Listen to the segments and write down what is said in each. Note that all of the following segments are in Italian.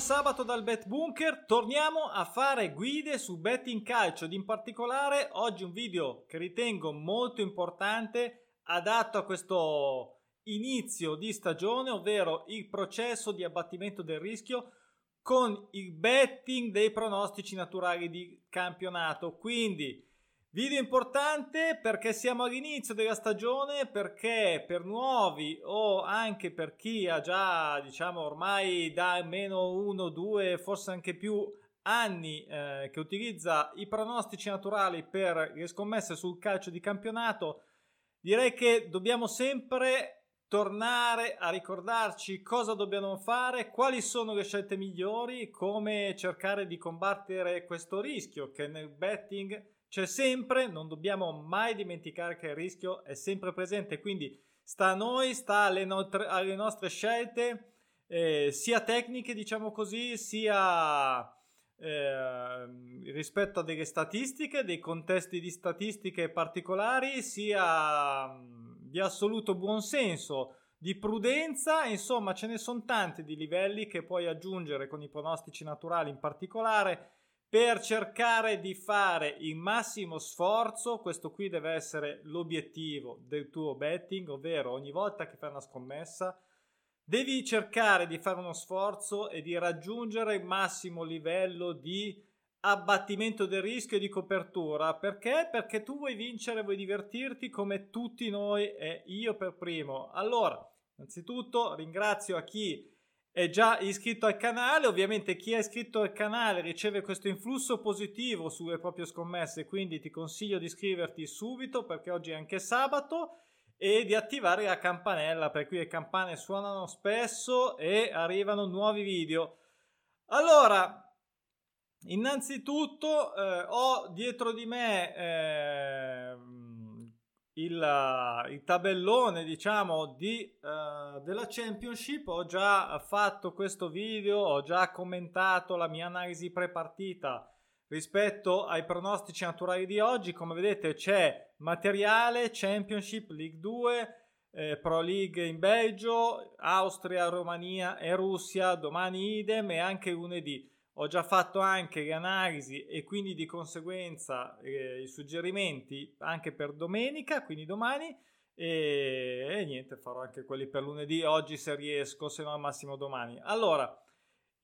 Sabato dal Bet Bunker, torniamo a fare guide su betting calcio ed in particolare oggi un video che ritengo molto importante adatto a questo inizio di stagione, ovvero il processo di abbattimento del rischio con il betting dei pronostici naturali di campionato. Quindi Video importante perché siamo all'inizio della stagione, perché per nuovi o anche per chi ha già, diciamo, ormai da almeno uno, due, forse anche più anni eh, che utilizza i pronostici naturali per le scommesse sul calcio di campionato, direi che dobbiamo sempre tornare a ricordarci cosa dobbiamo fare, quali sono le scelte migliori, come cercare di combattere questo rischio che nel betting c'è sempre, non dobbiamo mai dimenticare che il rischio è sempre presente, quindi sta a noi, sta alle, notre, alle nostre scelte, eh, sia tecniche, diciamo così, sia eh, rispetto a delle statistiche, dei contesti di statistiche particolari, sia mh, di assoluto buonsenso, di prudenza, insomma ce ne sono tanti di livelli che puoi aggiungere con i pronostici naturali in particolare per cercare di fare il massimo sforzo, questo qui deve essere l'obiettivo del tuo betting, ovvero ogni volta che fai una scommessa devi cercare di fare uno sforzo e di raggiungere il massimo livello di abbattimento del rischio e di copertura. Perché? Perché tu vuoi vincere, vuoi divertirti come tutti noi e io per primo. Allora, innanzitutto ringrazio a chi è già iscritto al canale. Ovviamente chi è iscritto al canale riceve questo influsso positivo sulle proprie scommesse, quindi ti consiglio di iscriverti subito perché oggi è anche sabato e di attivare la campanella per cui le campane suonano spesso e arrivano nuovi video. Allora, innanzitutto eh, ho dietro di me eh, il, il tabellone diciamo di, uh, della championship ho già fatto questo video ho già commentato la mia analisi prepartita rispetto ai pronostici naturali di oggi come vedete c'è materiale championship league 2 eh, Pro League in Belgio, Austria, Romania e Russia, domani idem e anche lunedì. Ho già fatto anche le analisi e quindi di conseguenza eh, i suggerimenti anche per domenica, quindi domani. E, e, niente, farò anche quelli per lunedì, oggi se riesco, se no al massimo domani. Allora,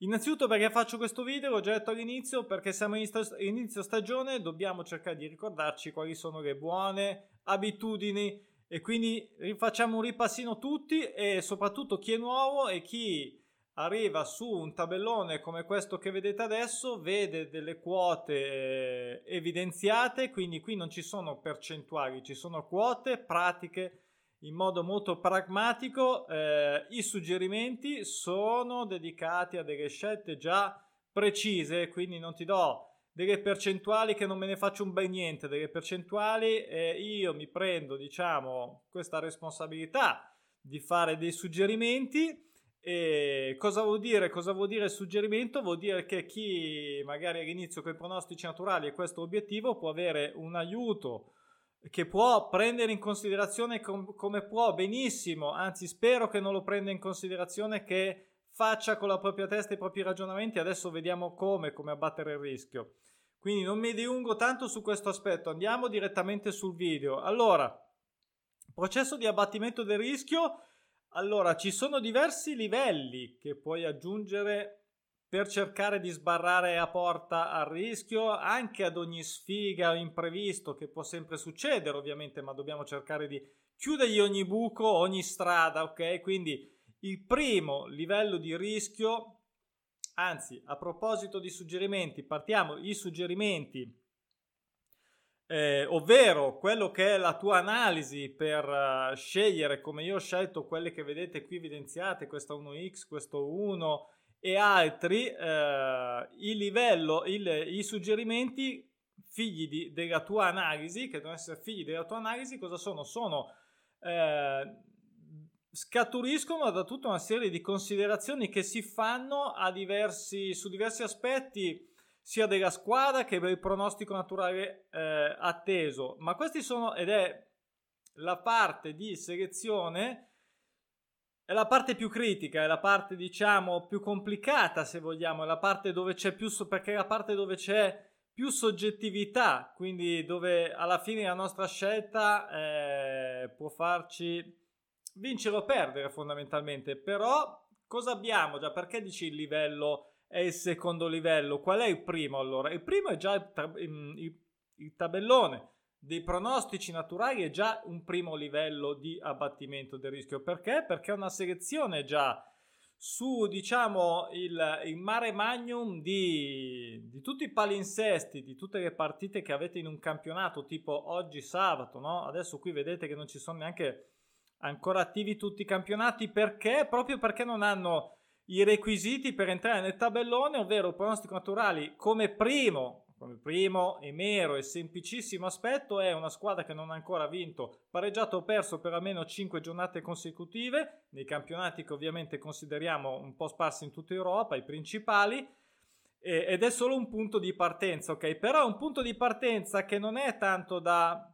innanzitutto perché faccio questo video, l'ho già detto all'inizio, perché siamo in inizio stagione, dobbiamo cercare di ricordarci quali sono le buone abitudini e quindi rifacciamo un ripassino tutti e soprattutto chi è nuovo e chi arriva su un tabellone come questo che vedete adesso, vede delle quote eh, evidenziate, quindi qui non ci sono percentuali, ci sono quote pratiche in modo molto pragmatico. Eh, I suggerimenti sono dedicati a delle scelte già precise, quindi non ti do delle percentuali che non me ne faccio un bel niente, delle percentuali e io mi prendo, diciamo, questa responsabilità di fare dei suggerimenti e cosa vuol dire? Cosa vuol dire il suggerimento? Vuol dire che chi magari all'inizio con i pronostici naturali e questo obiettivo può avere un aiuto che può prendere in considerazione com- come può benissimo, anzi spero che non lo prenda in considerazione che faccia con la propria testa i propri ragionamenti, adesso vediamo come, come abbattere il rischio. Quindi non mi dilungo tanto su questo aspetto, andiamo direttamente sul video. Allora, processo di abbattimento del rischio allora, ci sono diversi livelli che puoi aggiungere per cercare di sbarrare a porta al rischio, anche ad ogni sfiga o imprevisto che può sempre succedere, ovviamente, ma dobbiamo cercare di chiudergli ogni buco, ogni strada, ok? Quindi il primo livello di rischio, anzi, a proposito di suggerimenti, partiamo i suggerimenti eh, ovvero quello che è la tua analisi per uh, scegliere come io ho scelto quelle che vedete qui evidenziate, questo 1x, questo 1 e altri, eh, il livello, il, i suggerimenti figli di, della tua analisi, che devono essere figli della tua analisi, cosa sono? Sono eh, scaturiscono da tutta una serie di considerazioni che si fanno diversi, su diversi aspetti sia della squadra che per il pronostico naturale eh, atteso. Ma questi sono ed è la parte di selezione è la parte più critica, è la parte diciamo più complicata se vogliamo, è la parte dove c'è più, perché è la parte dove c'è più soggettività, quindi dove alla fine la nostra scelta eh, può farci vincere o perdere fondamentalmente, però cosa abbiamo già? Perché dici il livello è il secondo livello? Qual è il primo allora? Il primo è già il, il, il tabellone dei pronostici naturali è già un primo livello di abbattimento del rischio. Perché? Perché è una selezione già su diciamo il, il mare magnum di, di, tutti i palinsesti, di tutte le partite che avete in un campionato, tipo oggi sabato, no? Adesso qui vedete che non ci sono neanche ancora attivi tutti i campionati perché? Proprio perché non hanno i requisiti per entrare nel tabellone, ovvero pronostici naturali come primo come primo e mero e semplicissimo aspetto è una squadra che non ha ancora vinto, pareggiato o perso per almeno 5 giornate consecutive, nei campionati che ovviamente consideriamo un po' sparsi in tutta Europa, i principali, ed è solo un punto di partenza, ok? Però è un punto di partenza che non è tanto da,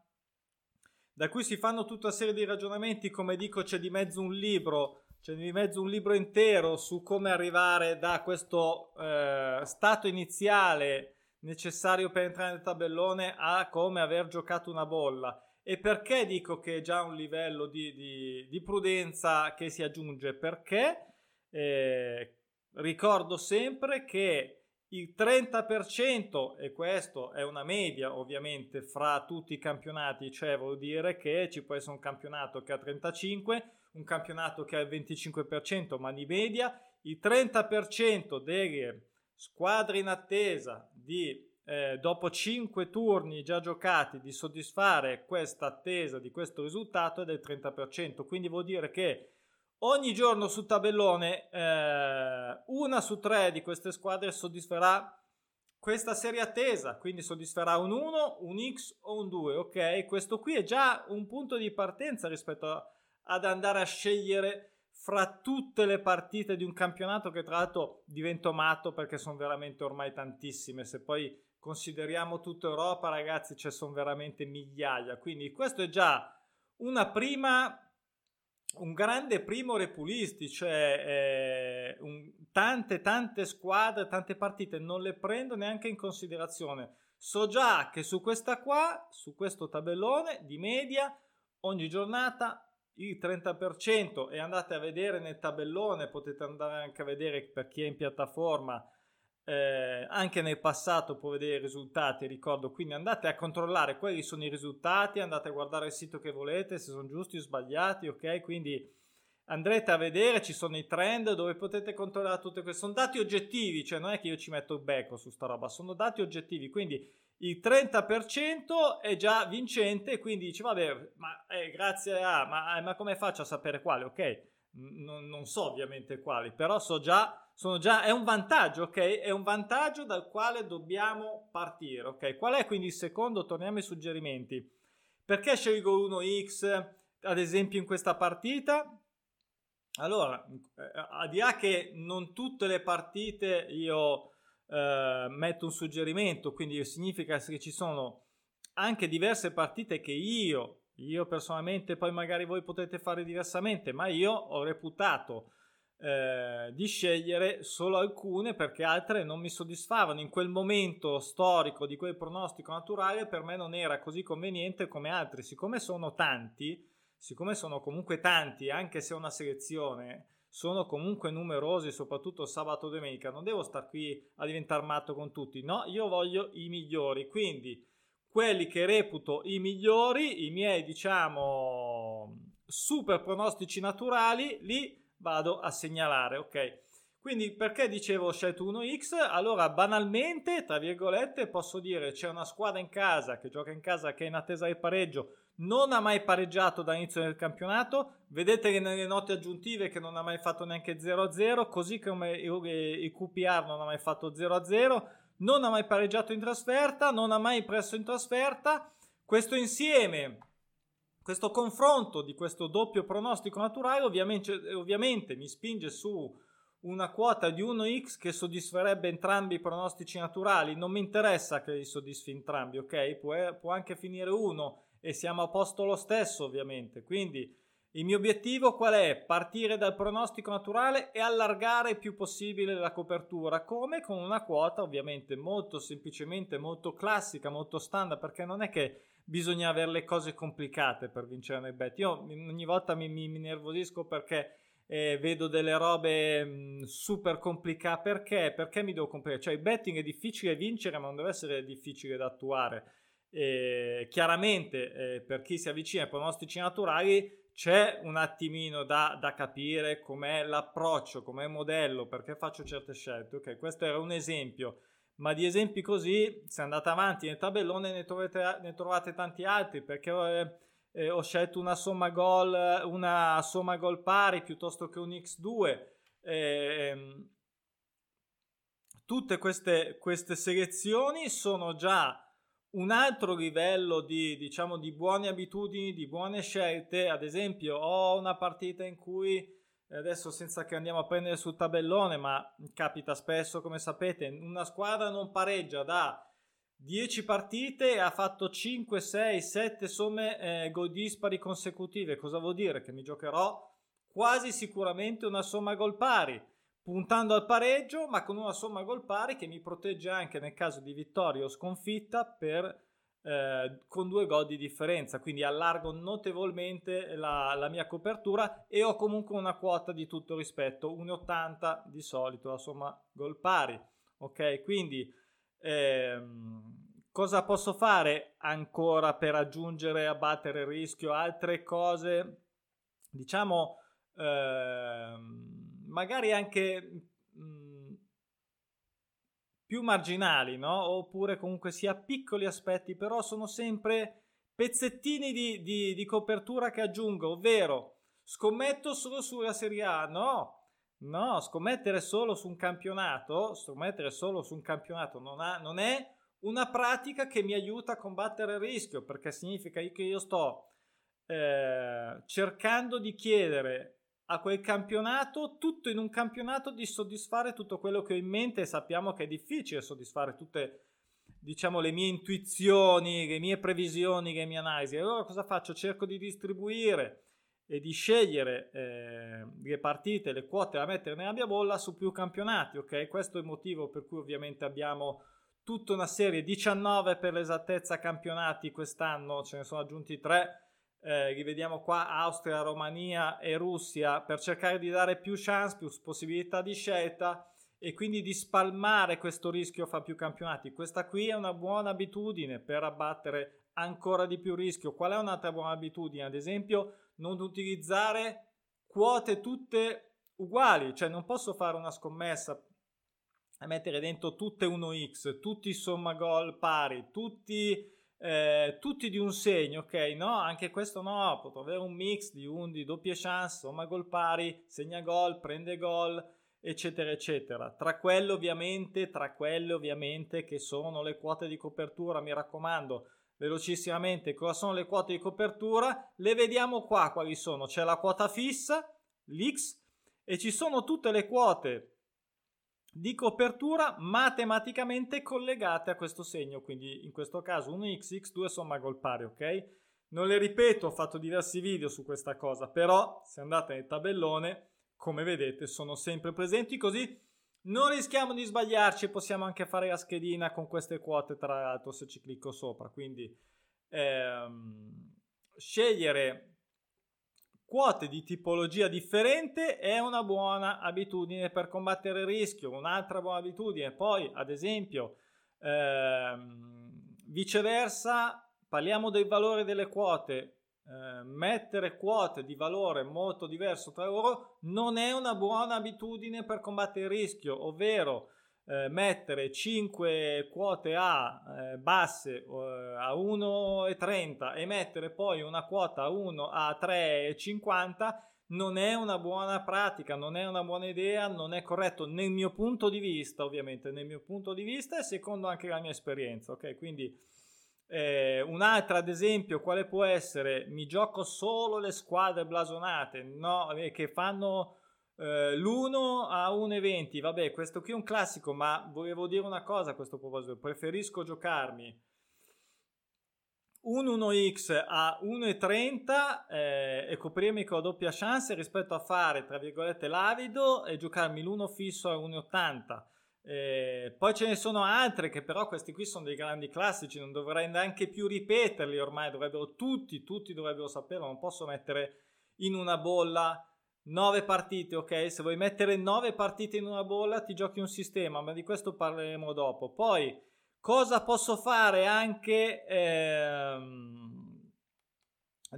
da cui si fanno tutta una serie di ragionamenti, come dico c'è di mezzo un libro, c'è di mezzo un libro intero su come arrivare da questo eh, stato iniziale necessario per entrare nel tabellone a come aver giocato una bolla. E perché dico che è già un livello di, di, di prudenza che si aggiunge? Perché eh, ricordo sempre che il 30%, e questo è una media ovviamente fra tutti i campionati, cioè vuol dire che ci può essere un campionato che ha 35, un campionato che ha il 25%, ma di media, il 30% delle squadre in attesa di eh, dopo 5 turni già giocati di soddisfare questa attesa di questo risultato è del 30%, quindi vuol dire che ogni giorno sul tabellone eh, una su tre di queste squadre soddisferà questa serie attesa, quindi soddisferà un 1, un X o un 2, ok? Questo qui è già un punto di partenza rispetto a, ad andare a scegliere fra tutte le partite di un campionato che tra l'altro divento matto perché sono veramente ormai tantissime. Se poi consideriamo tutta Europa, ragazzi, ce sono veramente migliaia. Quindi questo è già una prima un grande primo repulisti, cioè eh, un, tante tante squadre, tante partite non le prendo neanche in considerazione. So già che su questa qua, su questo tabellone di media, ogni giornata il 30% e andate a vedere nel tabellone, potete andare anche a vedere per chi è in piattaforma, eh, anche nel passato può vedere i risultati, ricordo, quindi andate a controllare quelli sono i risultati, andate a guardare il sito che volete, se sono giusti o sbagliati, ok? Quindi andrete a vedere, ci sono i trend dove potete controllare tutte queste, sono dati oggettivi, cioè non è che io ci metto il becco su sta roba, sono dati oggettivi, quindi il 30% è già vincente, quindi dici vabbè, ma eh, grazie a, ma, eh, ma, come faccio a sapere quale? Ok, N- non so ovviamente quali, però so già, sono già, è un vantaggio, ok? È un vantaggio dal quale dobbiamo partire, ok? Qual è quindi il secondo? Torniamo ai suggerimenti. Perché scelgo 1x, ad esempio, in questa partita? Allora, eh, a di là che non tutte le partite io eh, metto un suggerimento, quindi significa che ci sono anche diverse partite che io, io personalmente, poi magari voi potete fare diversamente, ma io ho reputato eh, di scegliere solo alcune perché altre non mi soddisfavano. In quel momento storico di quel pronostico naturale per me non era così conveniente come altri, siccome sono tanti, siccome sono comunque tanti, anche se è una selezione, sono comunque numerosi, soprattutto sabato e domenica. Non devo stare qui a diventare matto con tutti, no? Io voglio i migliori, quindi quelli che reputo i migliori, i miei diciamo super pronostici naturali, li vado a segnalare, ok? Quindi perché dicevo ho scelto 1x? Allora banalmente, tra virgolette, posso dire c'è una squadra in casa che gioca in casa che è in attesa del pareggio non ha mai pareggiato dall'inizio del campionato. Vedete che nelle note aggiuntive che non ha mai fatto neanche 0-0, così come il QPR non ha mai fatto 0-0, non ha mai pareggiato in trasferta, non ha mai preso in trasferta. Questo insieme, questo confronto di questo doppio pronostico naturale ovviamente, ovviamente mi spinge su una quota di 1x che soddisferebbe entrambi i pronostici naturali. Non mi interessa che li soddisfi entrambi, ok? Può, può anche finire uno e siamo a posto lo stesso ovviamente. Quindi Il mio obiettivo qual è? Partire dal pronostico naturale e allargare il più possibile la copertura, come con una quota ovviamente molto semplicemente, molto classica, molto standard, perché non è che bisogna avere le cose complicate per vincere nel bet. Io ogni volta mi, mi, mi nervosisco perché eh, vedo delle robe mh, super complicate. Perché? Perché mi devo complicare? Cioè il betting è difficile vincere, ma non deve essere difficile da attuare. Eh, chiaramente eh, per chi si avvicina ai pronostici naturali c'è un attimino da, da, capire com'è l'approccio, com'è il modello, perché faccio certe scelte. Ok, questo era un esempio, ma di esempi così, se andate avanti nel tabellone ne trovate, ne trovate tanti altri, perché eh, eh, ho scelto una somma gol, una somma gol pari piuttosto che un x2. Eh, tutte queste, queste selezioni sono già un altro livello di, diciamo, di buone abitudini, di buone scelte. Ad esempio, ho una partita in cui adesso senza che andiamo a prendere sul tabellone, ma capita spesso, come sapete, una squadra non pareggia da 10 partite e ha fatto 5, 6, 7 somme eh, gol dispari consecutive. Cosa vuol dire? Che mi giocherò quasi sicuramente una somma gol pari puntando al pareggio, ma con una somma gol pari che mi protegge anche nel caso di vittoria o sconfitta per, eh, con due gol di differenza. Quindi allargo notevolmente la, la, mia copertura e ho comunque una quota di tutto rispetto, 1,80 di solito la somma gol pari. Ok, quindi ehm, cosa posso fare ancora per aggiungere a battere il rischio? Altre cose, diciamo. Ehm, magari anche mm, più marginali, no? Oppure comunque sia piccoli aspetti, però sono sempre pezzettini di, di, di copertura che aggiungo, ovvero scommetto solo sulla Serie A, no? No, scommettere solo su un campionato, scommettere solo su un campionato non, ha, non è una pratica che mi aiuta a combattere il rischio, perché significa che io sto eh, cercando di chiedere a quel campionato, tutto in un campionato di soddisfare tutto quello che ho in mente e sappiamo che è difficile soddisfare tutte diciamo le mie intuizioni, le mie previsioni, le mie analisi. Allora cosa faccio? Cerco di distribuire e di scegliere eh, le partite, le quote da mettere nella mia bolla su più campionati, ok? Questo è il motivo per cui ovviamente abbiamo tutta una serie 19 per l'esattezza campionati quest'anno, ce ne sono aggiunti 3 eh, rivediamo qua Austria, Romania e Russia per cercare di dare più chance, più possibilità di scelta e quindi di spalmare questo rischio fra più campionati. Questa qui è una buona abitudine per abbattere ancora di più rischio. Qual è un'altra buona abitudine? Ad esempio, non utilizzare quote tutte uguali, cioè non posso fare una scommessa e mettere dentro tutte 1x, tutti somma gol pari, tutti eh, tutti di un segno, ok? No, anche questo no, potrò avere un mix di un di doppie chance, somma gol pari, segna gol, prende gol, eccetera, eccetera. Tra quelle ovviamente, tra quelle ovviamente che sono le quote di copertura, mi raccomando, velocissimamente cosa sono le quote di copertura, le vediamo qua quali sono. C'è la quota fissa, l'X, e ci sono tutte le quote di copertura matematicamente collegate a questo segno, quindi in questo caso 1x, x2 somma gol pari, ok? Non le ripeto, ho fatto diversi video su questa cosa, però se andate nel tabellone, come vedete, sono sempre presenti, così non rischiamo di sbagliarci, possiamo anche fare la schedina con queste quote, tra l'altro, se ci clicco sopra, quindi ehm, scegliere quote di tipologia differente è una buona abitudine per combattere il rischio. Un'altra buona abitudine, poi, ad esempio, ehm, viceversa, parliamo del valore delle quote. Eh, mettere quote di valore molto diverso tra loro non è una buona abitudine per combattere il rischio, ovvero eh, mettere 5 quote A eh, basse eh, a 1,30 e mettere poi una quota a 1 a 3,50 non è una buona pratica, non è una buona idea, non è corretto nel mio punto di vista, ovviamente, nel mio punto di vista e secondo anche la mia esperienza, ok? Quindi eh, un'altra, ad esempio, quale può essere? Mi gioco solo le squadre blasonate, no? Eh, che fanno Uh, l'1 a 1,20, vabbè, questo qui è un classico, ma volevo dire una cosa a questo proposito. Preferisco giocarmi un 1x a 1,30 eh, e coprirmi con la doppia chance rispetto a fare, tra virgolette, l'avido e giocarmi l'uno fisso a 1,80. Eh, poi ce ne sono altre che però questi qui sono dei grandi classici, non dovrei neanche più ripeterli ormai, dovrebbero tutti, tutti dovrebbero saperlo, non posso mettere in una bolla 9 partite, ok? Se vuoi mettere 9 partite in una bolla ti giochi un sistema, ma di questo parleremo dopo. Poi cosa posso fare anche ehm,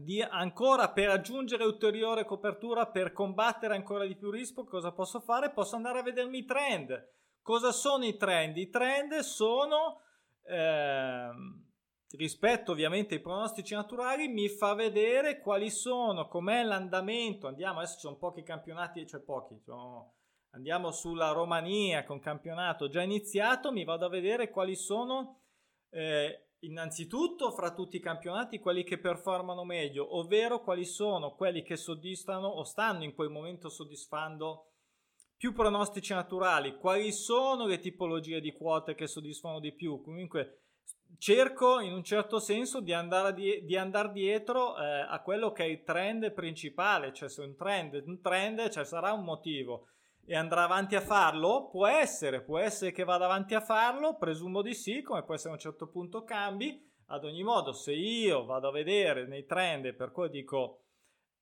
di, ancora per aggiungere ulteriore copertura, per combattere ancora di più rischio, cosa posso fare? Posso andare a vedermi i trend Cosa sono i trend? I trend sono, eh, rispetto ovviamente ai pronostici naturali, mi fa vedere quali sono, com'è l'andamento. Andiamo, adesso ci sono pochi campionati, cioè pochi, sono, andiamo sulla Romania con campionato già iniziato, mi vado a vedere quali sono... Eh, innanzitutto fra tutti i campionati quelli che performano meglio, ovvero quali sono quelli che soddisfano o stanno in quel momento soddisfando più pronostici naturali, quali sono le tipologie di quote che soddisfano di più. Comunque cerco in un certo senso di andare, di, di andare dietro eh, a quello che è il trend principale, cioè se un trend, un trend cioè sarà un motivo e andrà avanti a farlo, può essere, può essere che vada avanti a farlo, presumo di sì, come può essere a un certo punto cambi, ad ogni modo se io vado a vedere nei trend per cui dico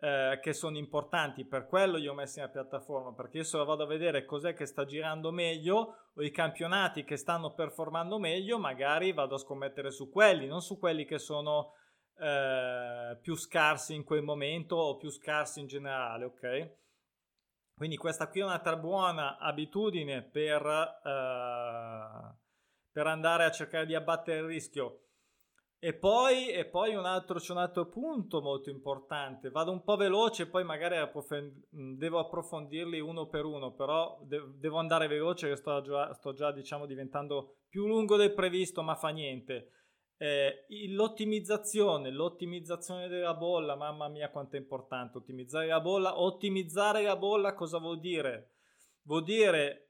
eh, che sono importanti, per quello io ho messo in piattaforma, perché io se lo vado a vedere cos'è che sta girando meglio o i campionati che stanno performando meglio, magari vado a scommettere su quelli, non su quelli che sono eh, più scarsi in quel momento o più scarsi in generale, ok? Quindi questa qui è un'altra buona abitudine per, eh, per andare a cercare di abbattere il rischio. E poi, e poi un altro, c'è un altro punto molto importante. Vado un po' veloce, poi magari approfondi- devo approfondirli uno per uno, però de- devo andare veloce che sto già, sto già diciamo, diventando più lungo del previsto, ma fa niente. Eh, l'ottimizzazione, l'ottimizzazione della bolla, mamma mia quanto è importante ottimizzare la bolla. Ottimizzare la bolla cosa vuol dire? Vuol dire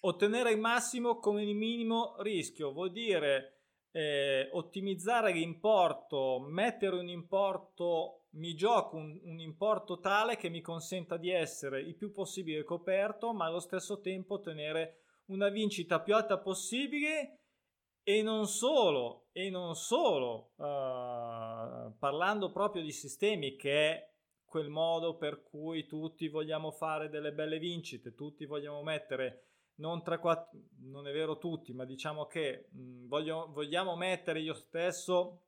ottenere il massimo con il minimo rischio, vuol dire eh, ottimizzare l'importo, mettere un importo, mi gioco un, un, importo tale che mi consenta di essere il più possibile coperto, ma allo stesso tempo ottenere una vincita più alta possibile e non solo, e non solo, uh, parlando proprio di sistemi che è quel modo per cui tutti vogliamo fare delle belle vincite, tutti vogliamo mettere non 3-4, non è vero tutti, ma diciamo che mh, voglio, vogliamo mettere io stesso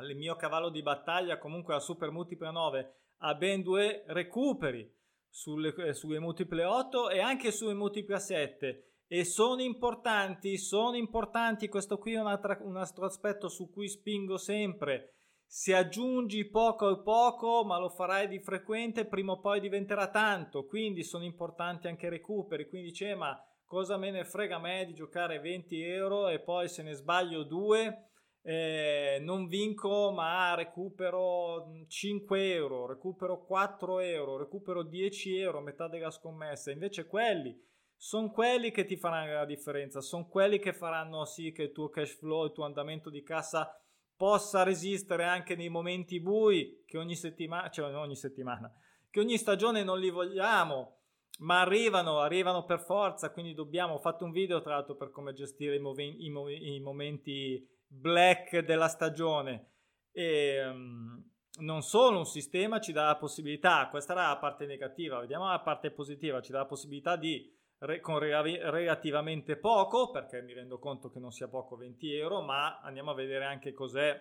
il mio cavallo di battaglia comunque a super multipla 9 a ben due recuperi sulle, eh, sulle multiple 8 e anche sulle multiple 7 e sono importanti, sono importanti, questo qui è un altro, un altro aspetto su cui spingo sempre se aggiungi poco a poco, ma lo farai di frequente, prima o poi diventerà tanto. Quindi sono importanti anche i recuperi. Quindi dice, ma cosa me ne frega a me di giocare 20 euro e poi se ne sbaglio due, eh, non vinco, ma recupero 5 euro, recupero 4 euro, recupero 10 euro, metà della scommessa. Invece quelli sono quelli che ti faranno la differenza, sono quelli che faranno sì che il tuo cash flow, il tuo andamento di cassa possa resistere anche nei momenti bui che ogni settimana, cioè ogni settimana, che ogni stagione non li vogliamo, ma arrivano, arrivano per forza, quindi dobbiamo, ho fatto un video tra l'altro per come gestire i, moven- i, mo- i momenti black della stagione. E um, non solo un sistema ci dà la possibilità, questa era la parte negativa, vediamo la parte positiva, ci dà la possibilità di con relativamente poco, perché mi rendo conto che non sia poco 20 euro, ma andiamo a vedere anche cos'è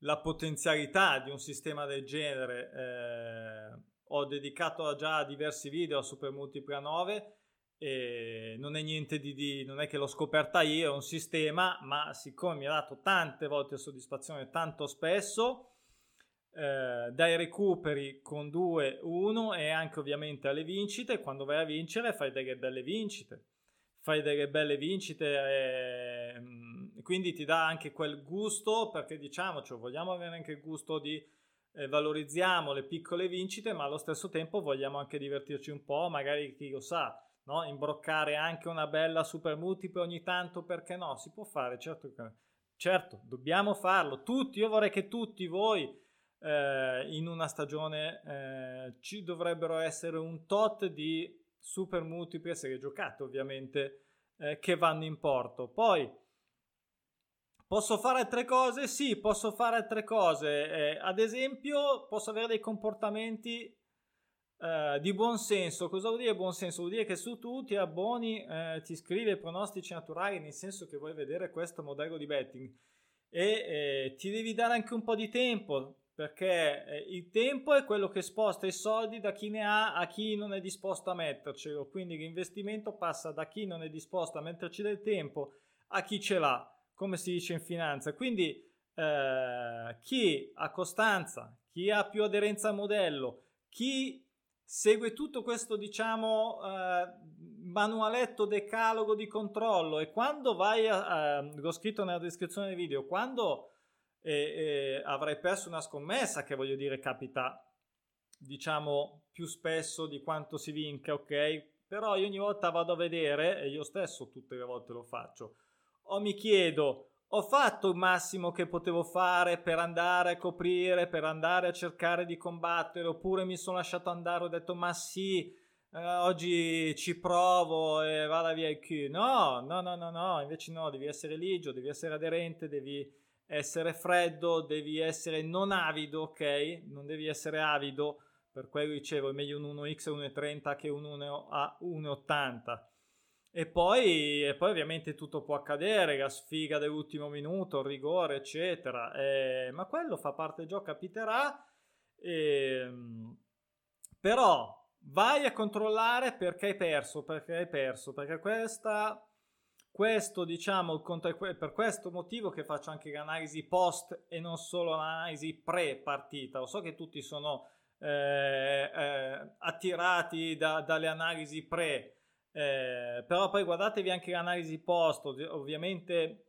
la potenzialità di un sistema del genere. Eh, ho dedicato già diversi video a Super Multipla 9 e non è niente di, di, non è che l'ho scoperta io, è un sistema, ma siccome mi ha dato tante volte soddisfazione tanto spesso, eh, dai recuperi con 2-1 e anche ovviamente alle vincite. Quando vai a vincere fai delle belle vincite. Fai delle belle vincite e mm, quindi ti dà anche quel gusto perché diciamoci, vogliamo avere anche il gusto di eh, valorizziamo le piccole vincite, ma allo stesso tempo vogliamo anche divertirci un po', magari chi lo sa, no? imbroccare anche una bella super multipla ogni tanto, perché no? Si può fare, certo certo, dobbiamo farlo, tutti, io vorrei che tutti voi eh, in una stagione eh, ci dovrebbero essere un tot di super multipli a serie giocate, ovviamente, eh, che vanno in porto. Poi, posso fare altre cose? Sì, posso fare altre cose. Eh, ad esempio, posso avere dei comportamenti Uh, di buon senso. Cosa vuol dire buon senso? Vuol dire che su tu ti abboni, uh, ti iscrivi ai pronostici naturali, nel senso che vuoi vedere questo modello di betting e eh, ti devi dare anche un po' di tempo perché eh, il tempo è quello che sposta i soldi da chi ne ha a chi non è disposto a mettercelo. Quindi l'investimento passa da chi non è disposto a metterci del tempo a chi ce l'ha, come si dice in finanza. Quindi eh, chi ha costanza, chi ha più aderenza al modello, chi segue tutto questo, diciamo, eh, manualetto decalogo di controllo e quando vai a, a l'ho scritto nella descrizione del video, quando eh, eh, avrai perso una scommessa, che voglio dire capita, diciamo, più spesso di quanto si vinca, ok? Però io ogni volta vado a vedere, e io stesso tutte le volte lo faccio, o mi chiedo, ho fatto il massimo che potevo fare per andare a coprire, per andare a cercare di combattere, oppure mi sono lasciato andare, ho detto ma sì, eh, oggi ci provo e vada via il Q. No, no, no, no, no, invece no, devi essere ligio, devi essere aderente, devi essere freddo, devi essere non avido, ok? Non devi essere avido, per quello dicevo è meglio un 1x 1,30 che un 1 a 1,80 e poi, e poi, ovviamente tutto può accadere, la sfiga dell'ultimo minuto, il rigore, eccetera. Eh, ma quello fa parte del gioco, capiterà. Eh, però vai a controllare perché hai perso, perché hai perso, perché questa, questo diciamo, per questo motivo che faccio anche l'analisi post e non solo l'analisi pre-partita. Lo so che tutti sono eh, eh attirati da, dalle analisi pre eh, però poi guardatevi anche l'analisi post, ovviamente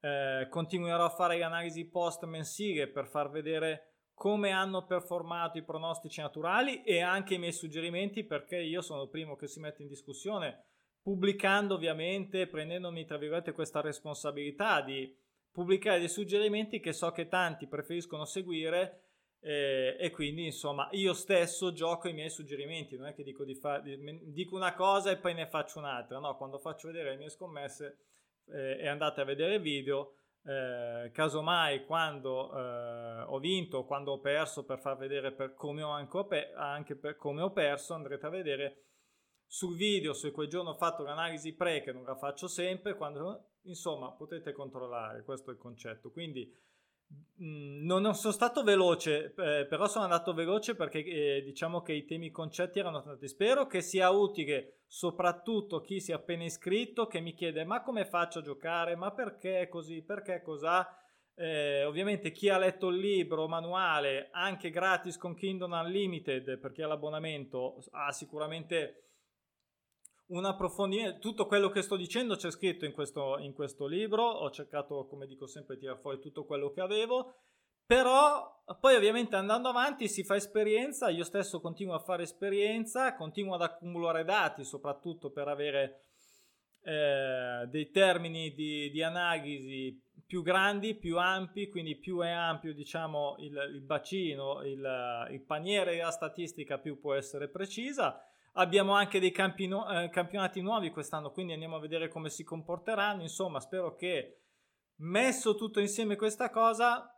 eh, continuerò a fare l'analisi post mensile per far vedere come hanno performato i pronostici naturali e anche i miei suggerimenti perché io sono il primo che si mette in discussione pubblicando ovviamente, prendendomi tra virgolette questa responsabilità di pubblicare dei suggerimenti che so che tanti preferiscono seguire eh, e quindi insomma io stesso gioco i miei suggerimenti, non è che dico, di fa- dico una cosa e poi ne faccio un'altra, no, quando faccio vedere le mie scommesse eh, e andate a vedere il video, eh, casomai quando eh, ho vinto, quando ho perso per far vedere per come ho anche, pe- anche per come ho perso, andrete a vedere sul video se quel giorno ho fatto l'analisi pre che non la faccio sempre, quando insomma potete controllare, questo è il concetto. Quindi Mm, non sono stato veloce, eh, però sono andato veloce perché eh, diciamo che i temi concetti erano tanti. Spero che sia utile soprattutto chi si è appena iscritto, che mi chiede ma come faccio a giocare, ma perché così, perché cos'ha. Eh, ovviamente chi ha letto il libro manuale anche gratis con Kingdom Unlimited perché ha l'abbonamento ha sicuramente un approfondimento, tutto quello che sto dicendo c'è scritto in questo, in questo libro, ho cercato, come dico sempre, di tirare fuori tutto quello che avevo, però poi ovviamente andando avanti si fa esperienza, io stesso continuo a fare esperienza, continuo ad accumulare dati, soprattutto per avere eh, dei termini di, di, analisi più grandi, più ampi, quindi più è ampio diciamo il, il bacino, il, il paniere della statistica più può essere precisa Abbiamo anche dei campi nu- eh, campionati nuovi quest'anno, quindi andiamo a vedere come si comporteranno. Insomma, spero che messo tutto insieme questa cosa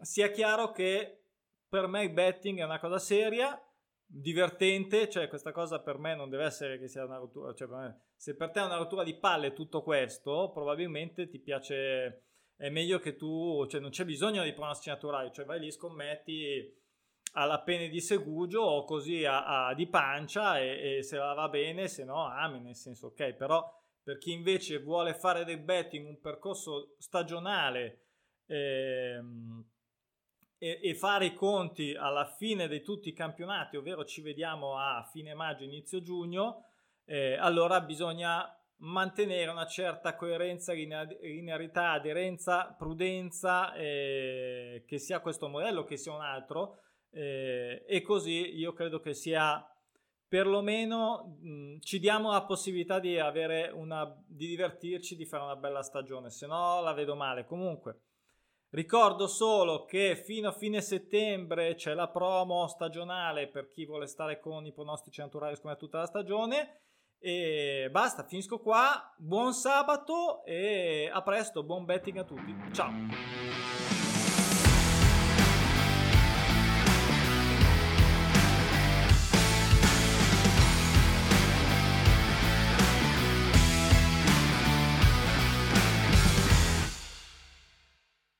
sia chiaro che per me il betting è una cosa seria, divertente, cioè questa cosa per me non deve essere che sia una rottura, cioè per me, se per te è una rottura di palle tutto questo, probabilmente ti piace, è meglio che tu, cioè non c'è bisogno di pronostici naturali, cioè vai lì, scommetti alla pene di segugio o così a, a, di pancia e, e, se va bene, se no ami, nel senso ok, però per chi invece vuole fare del betting un percorso stagionale ehm, e, e, fare i conti alla fine di tutti i campionati, ovvero ci vediamo a fine maggio, inizio giugno, eh, allora bisogna mantenere una certa coerenza, linearità, aderenza, prudenza, eh, che sia questo modello, che sia un altro, eh, e così io credo che sia perlomeno mh, ci diamo la possibilità di avere una di divertirci, di fare una bella stagione, se no la vedo male. Comunque, ricordo solo che fino a fine settembre c'è la promo stagionale per chi vuole stare con i pronostici naturali come tutta la stagione. E basta, finisco qua. Buon sabato e a presto, buon betting a tutti. Ciao.